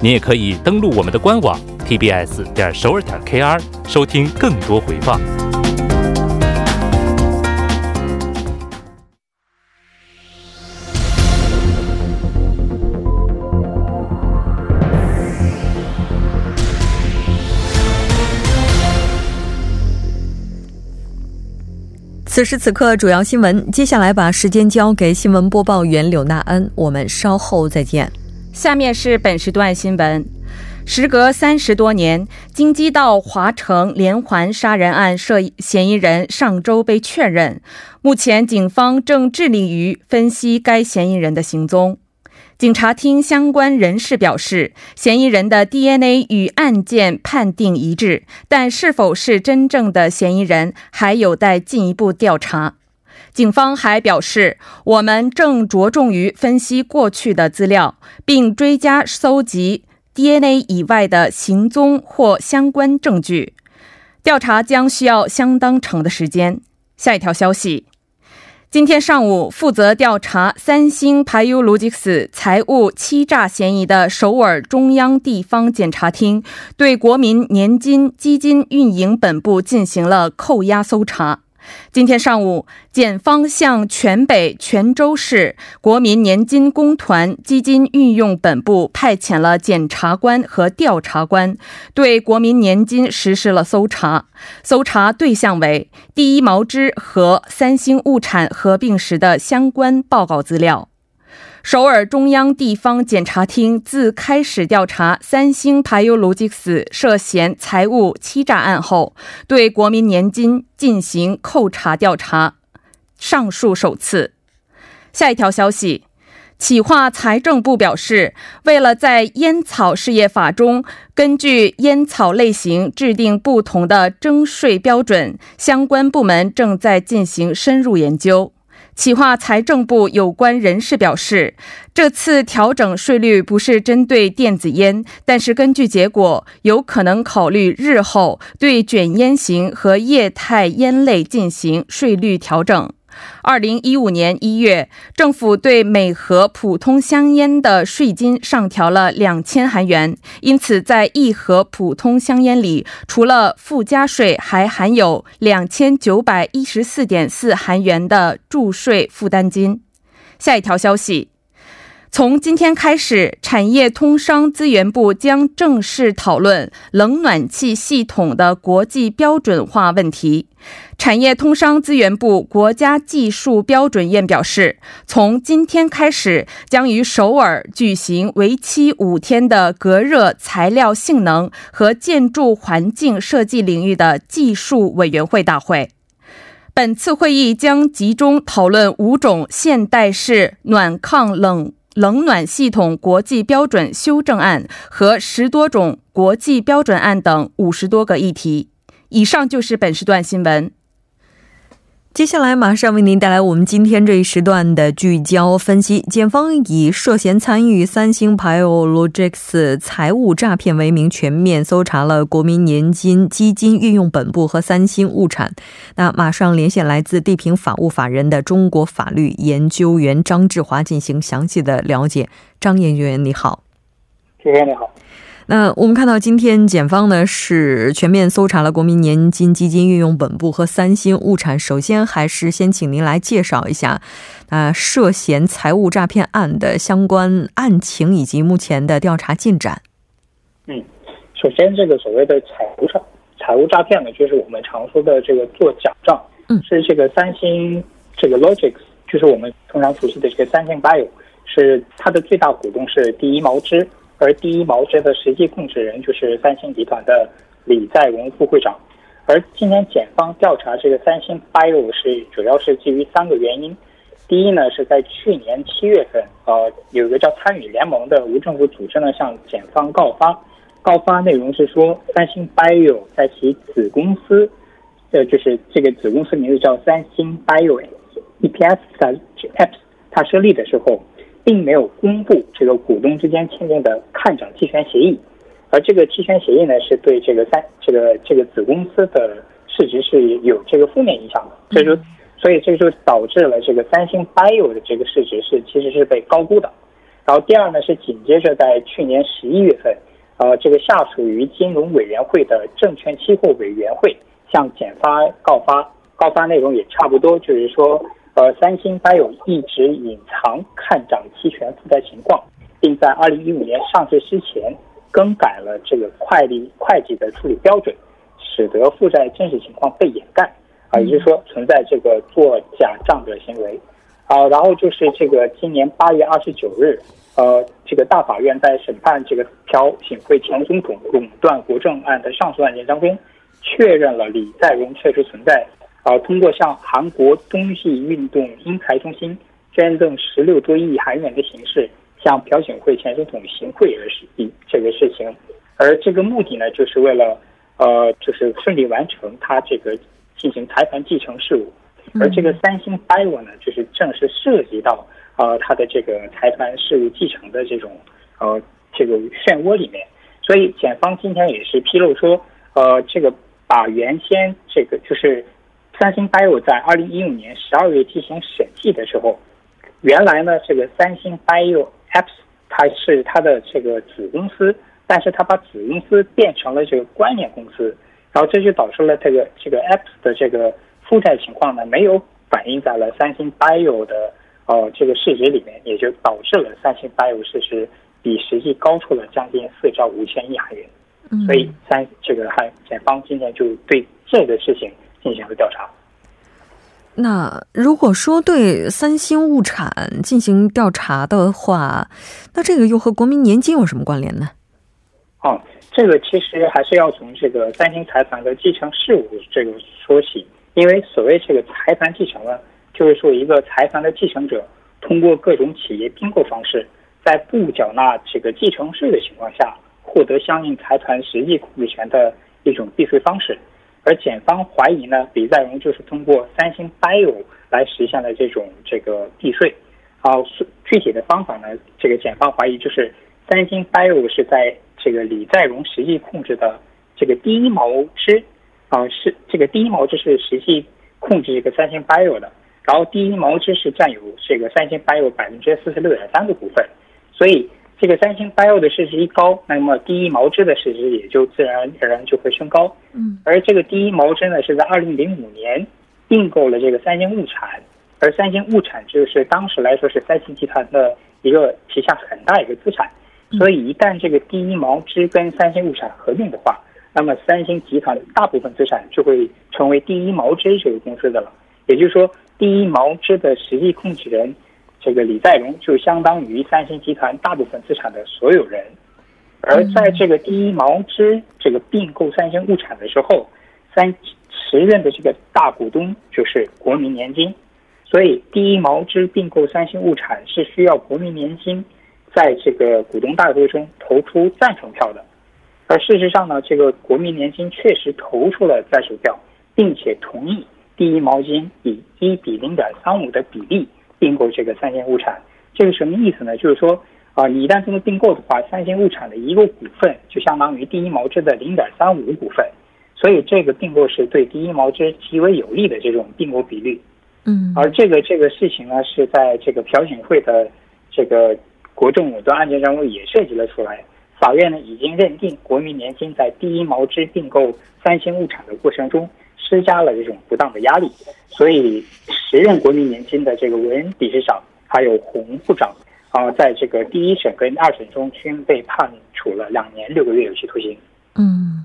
你也可以登录我们的官网 tbs 点首尔点 kr 收听更多回放。此时此刻，主要新闻。接下来把时间交给新闻播报员柳娜恩，我们稍后再见。下面是本时段新闻。时隔三十多年，京畿道华城连环杀人案涉嫌疑人上周被确认。目前，警方正致力于分析该嫌疑人的行踪。警察厅相关人士表示，嫌疑人的 DNA 与案件判定一致，但是否是真正的嫌疑人，还有待进一步调查。警方还表示，我们正着重于分析过去的资料，并追加搜集 DNA 以外的行踪或相关证据。调查将需要相当长的时间。下一条消息：今天上午，负责调查三星 Payulogics 财务欺诈嫌疑的首尔中央地方检察厅对国民年金基金运营本部进行了扣押搜查。今天上午，检方向全北泉州市国民年金公团基金运用本部派遣了检察官和调查官，对国民年金实施了搜查。搜查对象为第一毛织和三星物产合并时的相关报告资料。首尔中央地方检察厅自开始调查三星 Payulogics 涉嫌财务欺诈案后，对国民年金进行扣查调查，上述首次。下一条消息，企划财政部表示，为了在烟草事业法中根据烟草类型制定不同的征税标准，相关部门正在进行深入研究。企划财政部有关人士表示，这次调整税率不是针对电子烟，但是根据结果，有可能考虑日后对卷烟型和液态烟类进行税率调整。二零一五年一月，政府对每盒普通香烟的税金上调了两千韩元，因此在一盒普通香烟里，除了附加税，还含有两千九百一十四点四韩元的注税负担金。下一条消息。从今天开始，产业通商资源部将正式讨论冷暖气系统的国际标准化问题。产业通商资源部国家技术标准院表示，从今天开始，将于首尔举行为期五天的隔热材料性能和建筑环境设计领域的技术委员会大会。本次会议将集中讨论五种现代式暖抗冷。冷暖系统国际标准修正案和十多种国际标准案等五十多个议题。以上就是本时段新闻。接下来马上为您带来我们今天这一时段的聚焦分析。检方以涉嫌参与三星 p y o l o g i c s 财务诈骗为名，全面搜查了国民年金基金运用本部和三星物产。那马上连线来自地平法务法人的中国法律研究员张志华进行详细的了解。张研究员，你好。谢谢你好。那我们看到，今天检方呢是全面搜查了国民年金基金运用本部和三星物产。首先，还是先请您来介绍一下，啊，涉嫌财务诈骗案的相关案情以及目前的调查进展。嗯，首先，这个所谓的财务诈财务诈骗呢，就是我们常说的这个做假账。嗯，是这个三星这个 Logics，就是我们通常熟悉的这个三星 Bio。是它的最大股东是第一毛织，而第一毛织的实际控制人就是三星集团的李在镕副会长。而今年检方调查这个三星 Bio 是主要是基于三个原因。第一呢，是在去年七月份，呃，有一个叫参与联盟的无政府组织呢向检方告发，告发内容是说三星 Bio 在其子公司，呃，就是这个子公司名字叫三星 Bio EPS 它 EPS 它设立的时候，并没有公布这个股东之间签订的看涨期权协议。而这个期权协议呢，是对这个三这个这个子公司的市值是有这个负面影响的，所以说，所以这就导致了这个三星 Bio 的这个市值是其实是被高估的。然后第二呢，是紧接着在去年十一月份，呃，这个下属于金融委员会的证券期货委员会向检发告发，告发内容也差不多，就是说，呃，三星 Bio 一直隐藏看涨期权负债情况，并在二零一五年上市之前。更改了这个会计会计的处理标准，使得负债真实情况被掩盖啊，也就是说存在这个做假账的行为啊。然后就是这个今年八月二十九日，呃，这个大法院在审判这个朴槿惠前总统垄断国政案的上诉案件当中，确认了李在镕确实存在啊，通过向韩国冬季运动英才中心捐赠十六多亿韩元的形式。向朴槿惠前总统行贿而是一这个事情，而这个目的呢，就是为了呃，就是顺利完成他这个进行财团继承事务，而这个三星 Bio 呢，就是正是涉及到呃他的这个财团事务继承的这种呃这个漩涡里面，所以检方今天也是披露说，呃，这个把原先这个就是三星 Bio 在二零一五年十二月进行审计的时候，原来呢这个三星 Bio Apps 它是它的这个子公司，但是它把子公司变成了这个关联公司，然后这就导致了这个这个 Apps 的这个负债情况呢没有反映在了三星 Bio 的呃这个市值里面，也就导致了三星 Bio 市值比实际高出了将近四兆五千亿韩元。所以三这个还检方今天就对这个事情进行了调查。那如果说对三星物产进行调查的话，那这个又和国民年金有什么关联呢？哦，这个其实还是要从这个三星财团的继承事务这个说起，因为所谓这个财团继承呢，就是说一个财团的继承者通过各种企业并购方式，在不缴纳这个继承税的情况下，获得相应财团实际控制权的一种避税方式。而检方怀疑呢，李在镕就是通过三星 Bio 来实现了这种这个避税。啊，具体的方法呢，这个检方怀疑就是三星 Bio 是在这个李在镕实际控制的这个第一毛织，啊，是这个第一毛织是实际控制这个三星 Bio 的，然后第一毛织是占有这个三星 Bio 百分之四十六点三的股份，所以。这个三星 Bio 的市值一高，那么第一毛织的市值也就自然而然就会升高。嗯，而这个第一毛织呢，是在二零零五年并购了这个三星物产，而三星物产就是当时来说是三星集团的一个旗下很大一个资产。所以一旦这个第一毛织跟三星物产合并的话，那么三星集团的大部分资产就会成为第一毛织这个公司的了。也就是说，第一毛织的实际控制人。这个李在镕就相当于三星集团大部分资产的所有人，而在这个第一毛织这个并购三星物产的时候，三时任的这个大股东就是国民年金，所以第一毛织并购三星物产是需要国民年金在这个股东大会中投出赞成票的，而事实上呢，这个国民年金确实投出了赞成票，并且同意第一毛巾以一比零点三五的比例。并购这个三星物产，这个什么意思呢？就是说，啊，你一旦这么并购的话，三星物产的一个股份就相当于第一毛织的零点三五股份，所以这个并购是对第一毛织极为有利的这种并购比率。嗯，而这个这个事情呢，是在这个朴槿惠的这个国政垄断案件当中也涉及了出来。法院呢已经认定国民年金在第一毛织并购三星物产的过程中。施加了这种不当的压力，所以时任国民年金的这个文理事长还有洪部长啊，在这个第一审跟二审中均被判处了两年六个月有期徒刑。嗯。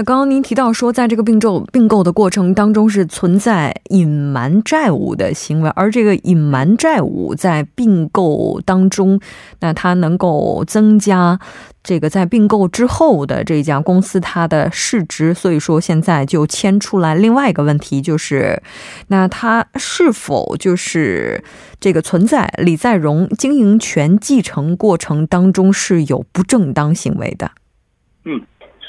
那刚刚您提到说，在这个并购并购的过程当中是存在隐瞒债务的行为，而这个隐瞒债务在并购当中，那它能够增加这个在并购之后的这家公司它的市值，所以说现在就牵出来另外一个问题，就是那它是否就是这个存在李在镕经营权继承过程当中是有不正当行为的？嗯，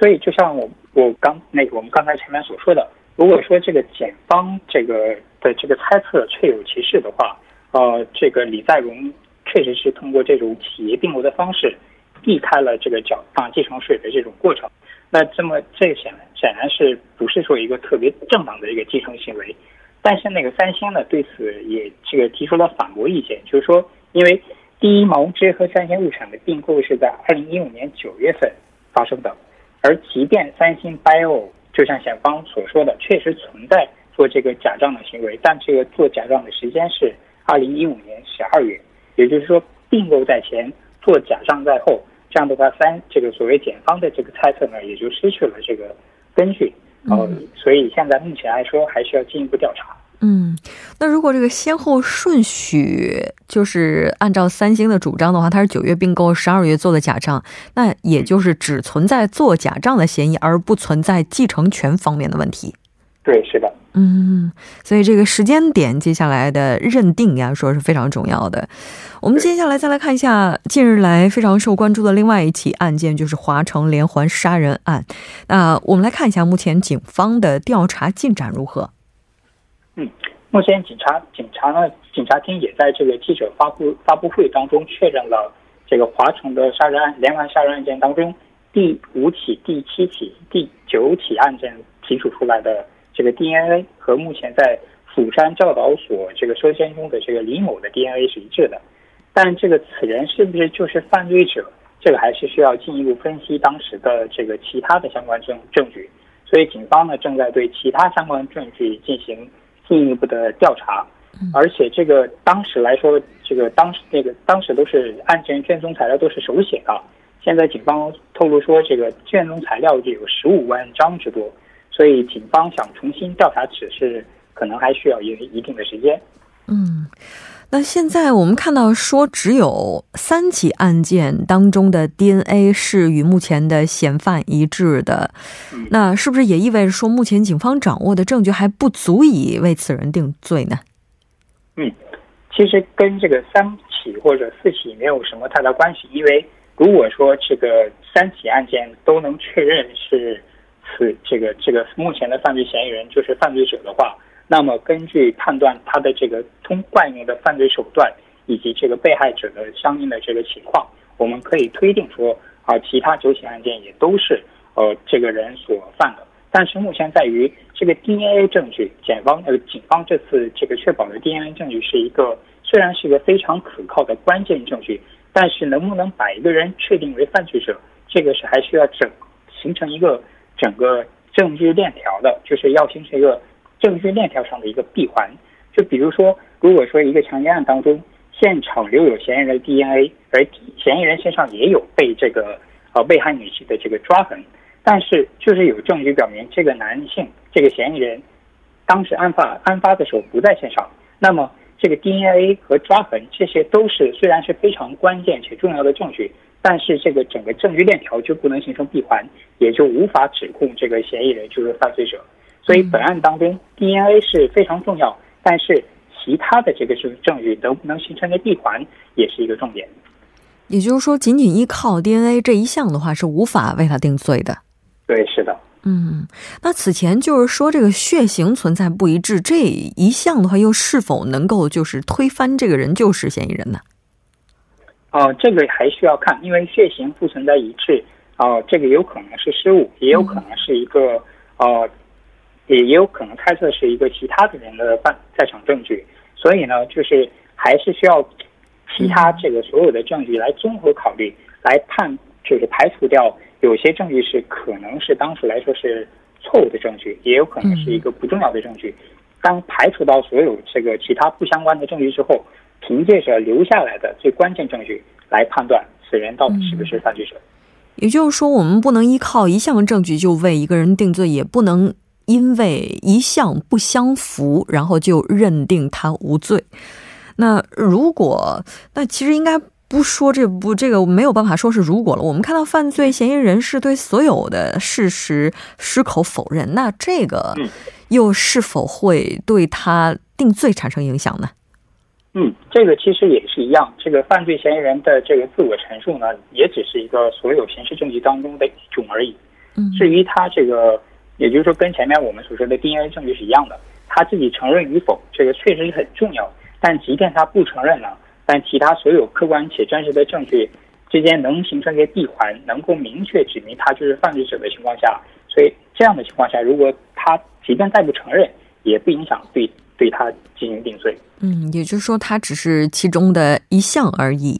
所以就像我。我刚那个我们刚才前面所说的，如果说这个检方这个的这个猜测确有其事的话，呃，这个李在镕确实是通过这种企业并购的方式，避开了这个缴纳继承税的这种过程。那这么这显然显然是不是说一个特别正当的一个继承行为？但是那个三星呢对此也这个提出了反驳意见，就是说，因为第一毛织和三星物产的并购是在二零一五年九月份发生的。而即便三星 Bio 就像险方所说的，确实存在做这个假账的行为，但这个做假账的时间是二零一五年十二月，也就是说并购在前，做假账在后，这样的话三这个所谓检方的这个猜测呢，也就失去了这个根据，呃，所以现在目前来说还需要进一步调查。嗯，那如果这个先后顺序就是按照三星的主张的话，它是九月并购，十二月做的假账，那也就是只存在做假账的嫌疑，而不存在继承权方面的问题。对，是的。嗯，所以这个时间点接下来的认定呀，说是非常重要的。我们接下来再来看一下近日来非常受关注的另外一起案件，就是华城连环杀人案。那我们来看一下目前警方的调查进展如何。目前警察警察呢，警察厅也在这个记者发布发布会当中确认了这个华城的杀人案连环杀人案件当中第五起、第七起、第九起案件提取出来的这个 DNA 和目前在釜山教导所这个收监中的这个李某的 DNA 是一致的，但这个此人是不是就是犯罪者，这个还是需要进一步分析当时的这个其他的相关证证据，所以警方呢正在对其他相关证据进行。进一步的调查，而且这个当时来说，这个当时那个当时都是案件卷宗材料都是手写的。现在警方透露说，这个卷宗材料就有十五万张之多，所以警方想重新调查此事，可能还需要一一定的时间。嗯。那现在我们看到说，只有三起案件当中的 DNA 是与目前的嫌犯一致的，那是不是也意味着说，目前警方掌握的证据还不足以为此人定罪呢？嗯，其实跟这个三起或者四起没有什么太大关系，因为如果说这个三起案件都能确认是此这个这个目前的犯罪嫌疑人就是犯罪者的话。那么，根据判断他的这个通惯用的犯罪手段以及这个被害者的相应的这个情况，我们可以推定说，啊，其他九起案件也都是呃这个人所犯的。但是目前在于这个 DNA 证据，检方呃警方这次这个确保的 DNA 证据是一个虽然是一个非常可靠的关键证据，但是能不能把一个人确定为犯罪者，这个是还需要整形成一个整个证据链条的，就是要形成一个。证据链条上的一个闭环，就比如说，如果说一个强奸案当中，现场留有嫌疑人的 DNA，而嫌疑人身上也有被这个呃被害女性的这个抓痕，但是就是有证据表明这个男性这个嫌疑人当时案发案发的时候不在现场，那么这个 DNA 和抓痕这些都是虽然是非常关键且重要的证据，但是这个整个证据链条就不能形成闭环，也就无法指控这个嫌疑人就是犯罪者。所以本案当中，DNA 是非常重要，但是其他的这个是证据能不能形成一个闭环，也是一个重点。也就是说，仅仅依靠 DNA 这一项的话，是无法为他定罪的。对，是的。嗯，那此前就是说这个血型存在不一致这一项的话，又是否能够就是推翻这个人就是嫌疑人呢？哦，这个还需要看，因为血型不存在一致，哦，这个有可能是失误，也有可能是一个呃。也也有可能猜测是一个其他的人的犯在场证据，所以呢，就是还是需要其他这个所有的证据来综合考虑，来判就是排除掉有些证据是可能是当时来说是错误的证据，也有可能是一个不重要的证据。当排除到所有这个其他不相关的证据之后，凭借着留下来的最关键证据来判断此人到底是不是犯罪者。也就是说，我们不能依靠一项证据就为一个人定罪，也不能因为一项不相符，然后就认定他无罪。那如果，那其实应该不说这不这个没有办法说是如果了。我们看到犯罪嫌疑人是对所有的事实矢口否认，那这个又是否会对他定罪产生影响呢？嗯，这个其实也是一样。这个犯罪嫌疑人的这个自我陈述呢，也只是一个所有刑事证据当中的一种而已。嗯，至于他这个，也就是说跟前面我们所说的 DNA 证据是一样的，他自己承认与否，这个确实是很重要。但即便他不承认了，但其他所有客观且真实的证据之间能形成一个闭环，能够明确指明他就是犯罪者的情况下，所以这样的情况下，如果他即便再不承认，也不影响对。对他进行定罪，嗯，也就是说，他只是其中的一项而已。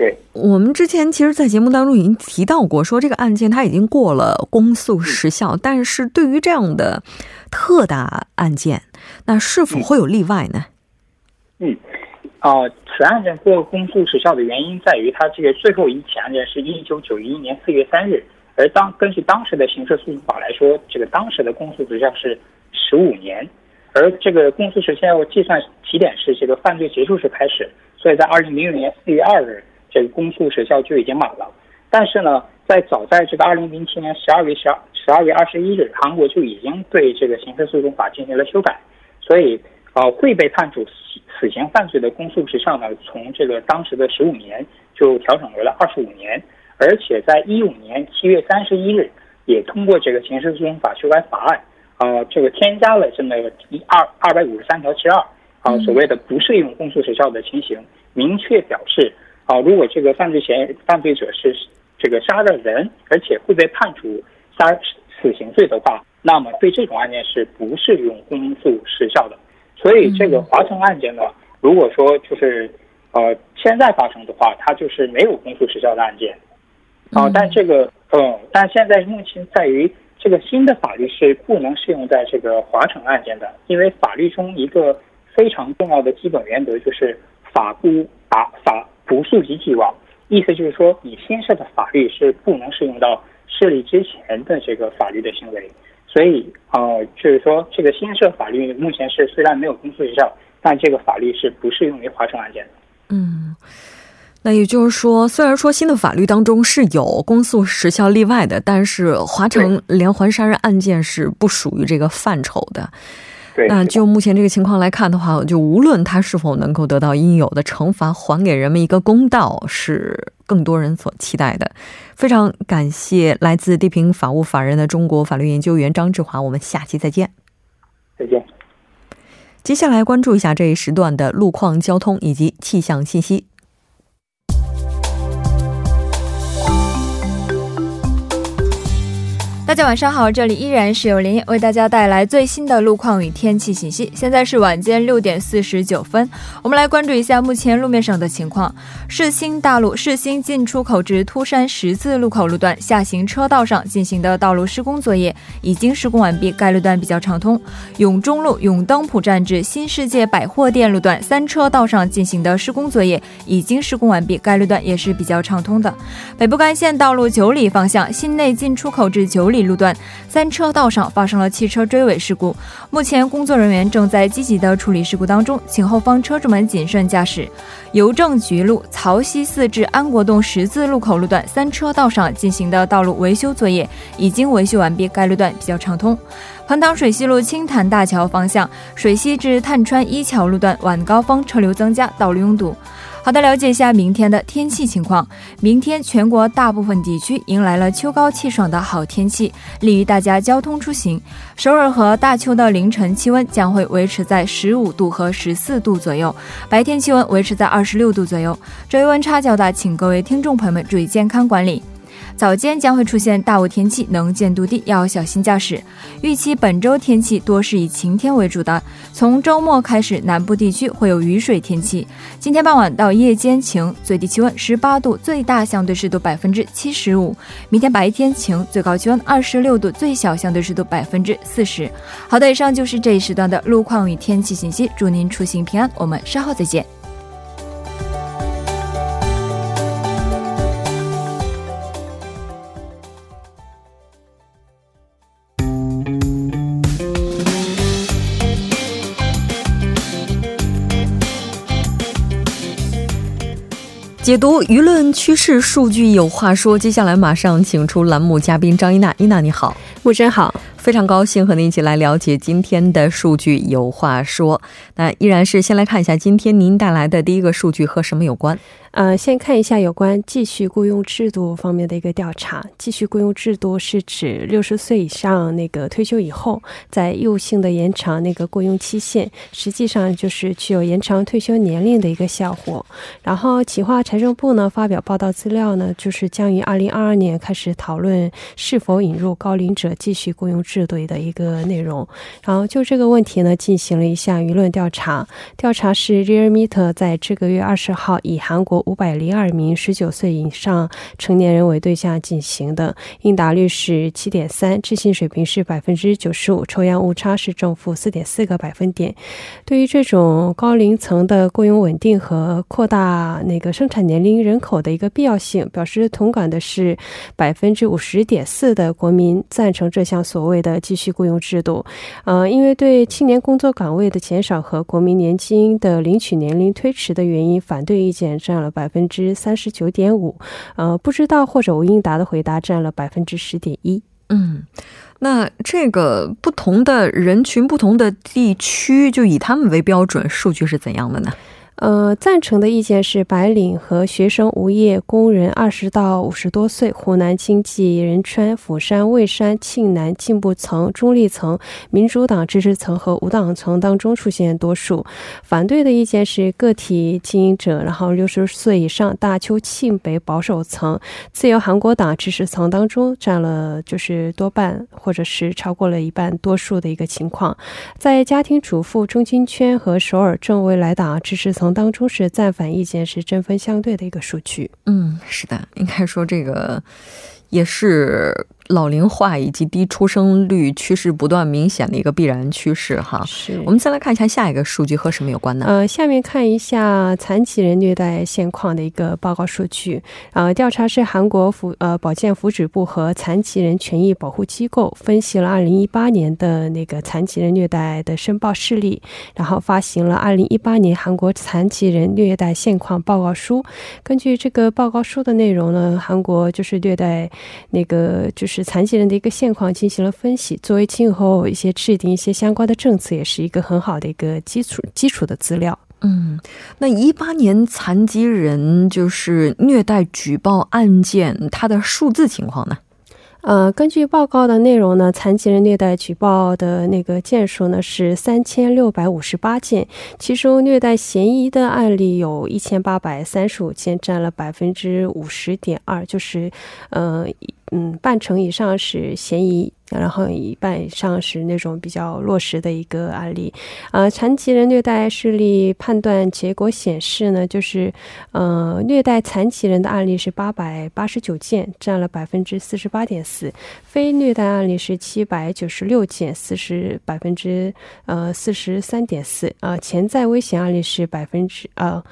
对，我们之前其实，在节目当中已经提到过，说这个案件它已经过了公诉时效，但是对于这样的特大案件，那是否会有例外呢？嗯，啊，此案件过公诉时效的原因在于，它这个最后一起案件是一九九一年四月三日，而当根据当时的刑事诉讼法来说，这个当时的公诉时效是十五年。而这个公诉时效计算起点是这个犯罪结束时开始，所以在二零零六年四月二日，这个公诉时效就已经满了。但是呢，在早在这个二零零七年十二月十二十二月二十一日，韩国就已经对这个刑事诉讼法进行了修改，所以呃会被判处死刑犯罪的公诉时效呢，从这个当时的十五年就调整为了二十五年，而且在一五年七月三十一日也通过这个刑事诉讼法修改法案。啊，这个添加了这么一二二百五十三条之二啊，所谓的不适用公诉时效的情形，明确表示啊，如果这个犯罪嫌疑犯罪者是这个杀了人，而且会被判处杀死刑罪的话，那么对这种案件是不适用公诉时效的。所以这个华城案件呢，如果说就是呃现在发生的话，它就是没有公诉时效的案件啊。但这个嗯，但现在目前在于。这个新的法律是不能适用在这个华城案件的，因为法律中一个非常重要的基本原则就是法不法法不溯及既往，意思就是说你新设的法律是不能适用到设立之前的这个法律的行为，所以呃，就是说这个新设法律目前是虽然没有公诉时效，但这个法律是不适用于华城案件的。嗯。那也就是说，虽然说新的法律当中是有公诉时效例外的，但是华城连环杀人案件是不属于这个范畴的。那就目前这个情况来看的话，就无论他是否能够得到应有的惩罚，还给人们一个公道，是更多人所期待的。非常感谢来自地平法务法人的中国法律研究员张志华，我们下期再见。再见。接下来关注一下这一时段的路况、交通以及气象信息。大家晚上好，这里依然是由林为大家带来最新的路况与天气信息。现在是晚间六点四十九分，我们来关注一下目前路面上的情况。世新大路世新进出口至秃山十字路口路段下行车道上进行的道路施工作业已经施工完毕，该路段比较畅通。永中路永登浦站至新世界百货店路段三车道上进行的施工作业已经施工完毕，该路段也是比较畅通的。北部干线道路九里方向新内进出口至九里。路段三车道上发生了汽车追尾事故，目前工作人员正在积极的处理事故当中，请后方车主们谨慎驾驶。邮政局路曹溪寺至安国洞十字路口路段三车道上进行的道路维修作业已经维修完毕，该路段比较畅通。彭塘水西路青潭大桥方向水西至探川一桥路段晚高峰车流增加，道路拥堵。好的，了解一下明天的天气情况。明天全国大部分地区迎来了秋高气爽的好天气，利于大家交通出行。首尔和大邱的凌晨气温将会维持在十五度和十四度左右，白天气温维持在二十六度左右。昼夜温差较大，请各位听众朋友们注意健康管理。早间将会出现大雾天气，能见度低，要小心驾驶。预期本周天气多是以晴天为主的，从周末开始，南部地区会有雨水天气。今天傍晚到夜间晴，最低气温十八度，最大相对湿度百分之七十五。明天白天晴，最高气温二十六度，最小相对湿度百分之四十。好的，以上就是这一时段的路况与天气信息，祝您出行平安，我们稍后再见。解读舆论趋势数据有话说，接下来马上请出栏目嘉宾张一娜，一娜你好，木真好，非常高兴和您一起来了解今天的数据有话说。那依然是先来看一下今天您带来的第一个数据和什么有关？呃，先看一下有关继续雇佣制度方面的一个调查。继续雇佣制度是指六十岁以上那个退休以后，在义务性的延长那个雇佣期限，实际上就是具有延长退休年龄的一个效果。然后，企划财政部呢发表报道资料呢，就是将于二零二二年开始讨论是否引入高龄者继续雇佣制度的一个内容。然后就这个问题呢，进行了一下舆论调查。调查是 Rearmeter 在这个月二十号以韩国五百零二名十九岁以上成年人为对象进行的，应答率是七点三，置信水平是百分之九十五，抽样误差是正负四点四个百分点。对于这种高龄层的雇佣稳定和扩大那个生产年龄人口的一个必要性，表示同感的是百分之五十点四的国民赞成这项所谓的继续雇佣制度。呃，因为对青年工作岗位的减少和国民年金的领取年龄推迟的原因，反对意见占了。百分之三十九点五，呃，不知道或者无应答的回答占了百分之十点一。嗯，那这个不同的人群、不同的地区，就以他们为标准，数据是怎样的呢？呃，赞成的意见是白领和学生、无业工人，二十到五十多岁，湖南经济、仁川、釜山、蔚山、庆南进步层、中立层、民主党支持层和无党层当中出现多数。反对的意见是个体经营者，然后六十岁以上大邱庆北保守层、自由韩国党支持层当中占了就是多半或者是超过了一半多数的一个情况。在家庭主妇中青圈和首尔正未来党支持层。当中是赞反意见是针锋相对的一个数据。嗯，是的，应该说这个也是。老龄化以及低出生率趋势不断明显的一个必然趋势哈。是。我们再来看一下下一个数据和什么有关呢？呃，下面看一下残疾人虐待现况的一个报告数据。呃，调查是韩国福呃保健福祉部和残疾人权益保护机构分析了二零一八年的那个残疾人虐待的申报事例，然后发行了二零一八年韩国残疾人虐待现况报告书。根据这个报告书的内容呢，韩国就是虐待那个就是。残疾人的一个现况进行了分析，作为今后一些制定一些相关的政策，也是一个很好的一个基础基础的资料。嗯，那一八年残疾人就是虐待举报案件，它的数字情况呢？呃，根据报告的内容呢，残疾人虐待举报的那个件数呢是三千六百五十八件，其中虐待嫌疑的案例有一千八百三十五件，占了百分之五十点二，就是呃。嗯，半成以上是嫌疑，然后一半以上是那种比较落实的一个案例。呃，残疾人虐待事例判断结果显示呢，就是呃，虐待残疾人的案例是八百八十九件，占了百分之四十八点四；非虐待案例是七百九十六件，四十百分之呃四十三点四。呃，潜在危险案例是百分之呃。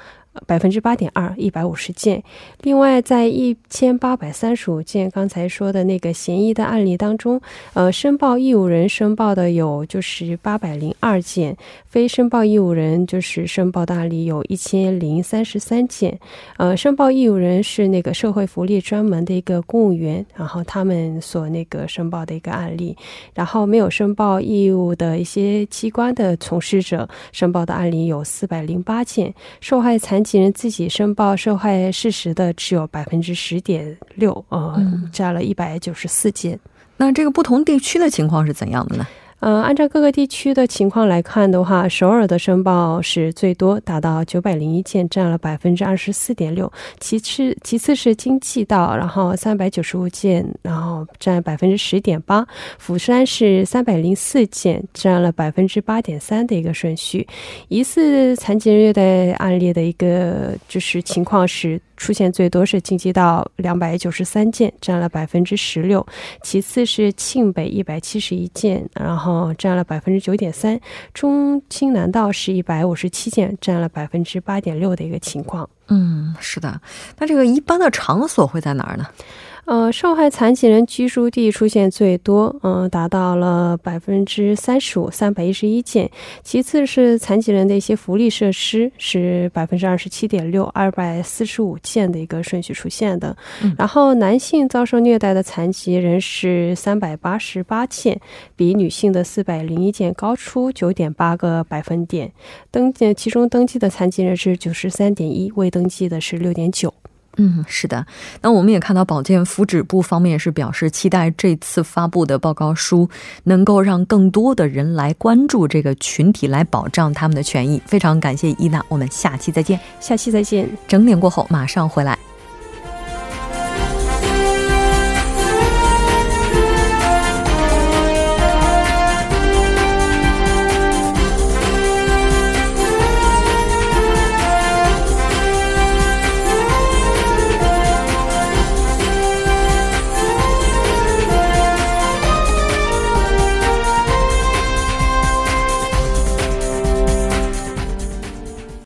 百分之八点二，一百五十件。另外，在一千八百三十五件刚才说的那个嫌疑的案例当中，呃，申报义务人申报的有就是八百零二件，非申报义务人就是申报的案例有一千零三十三件。呃，申报义务人是那个社会福利专门的一个公务员，然后他们所那个申报的一个案例，然后没有申报义务的一些机关的从事者申报的案例有四百零八件，受害残。疾疾人自己申报受害事实的只有百分之十点六，呃，占了一百九十四件。那这个不同地区的情况是怎样的呢？呃，按照各个地区的情况来看的话，首尔的申报是最多，达到九百零一件，占了百分之二十四点六。其次，其次是京畿道，然后三百九十五件，然后占百分之十点八。釜山是三百零四件，占了百分之八点三的一个顺序。疑似残疾人虐待案例的一个就是情况是。出现最多是晋级到两百九十三件，占了百分之十六；其次是庆北一百七十一件，然后占了百分之九点三；中青南道是一百五十七件，占了百分之八点六的一个情况。嗯，是的。那这个一般的场所会在哪儿呢？呃，受害残疾人居住地出现最多，嗯，达到了百分之三十五，三百一十一件。其次是残疾人的一些福利设施，是百分之二十七点六，二百四十五件的一个顺序出现的。然后男性遭受虐待的残疾人是三百八十八件，比女性的四百零一件高出九点八个百分点。登记其中登记的残疾人是九十三点一，未登记的是六点九。嗯，是的。那我们也看到，保健福祉部方面是表示，期待这次发布的报告书能够让更多的人来关注这个群体，来保障他们的权益。非常感谢伊娜，我们下期再见。下期再见。整点过后马上回来。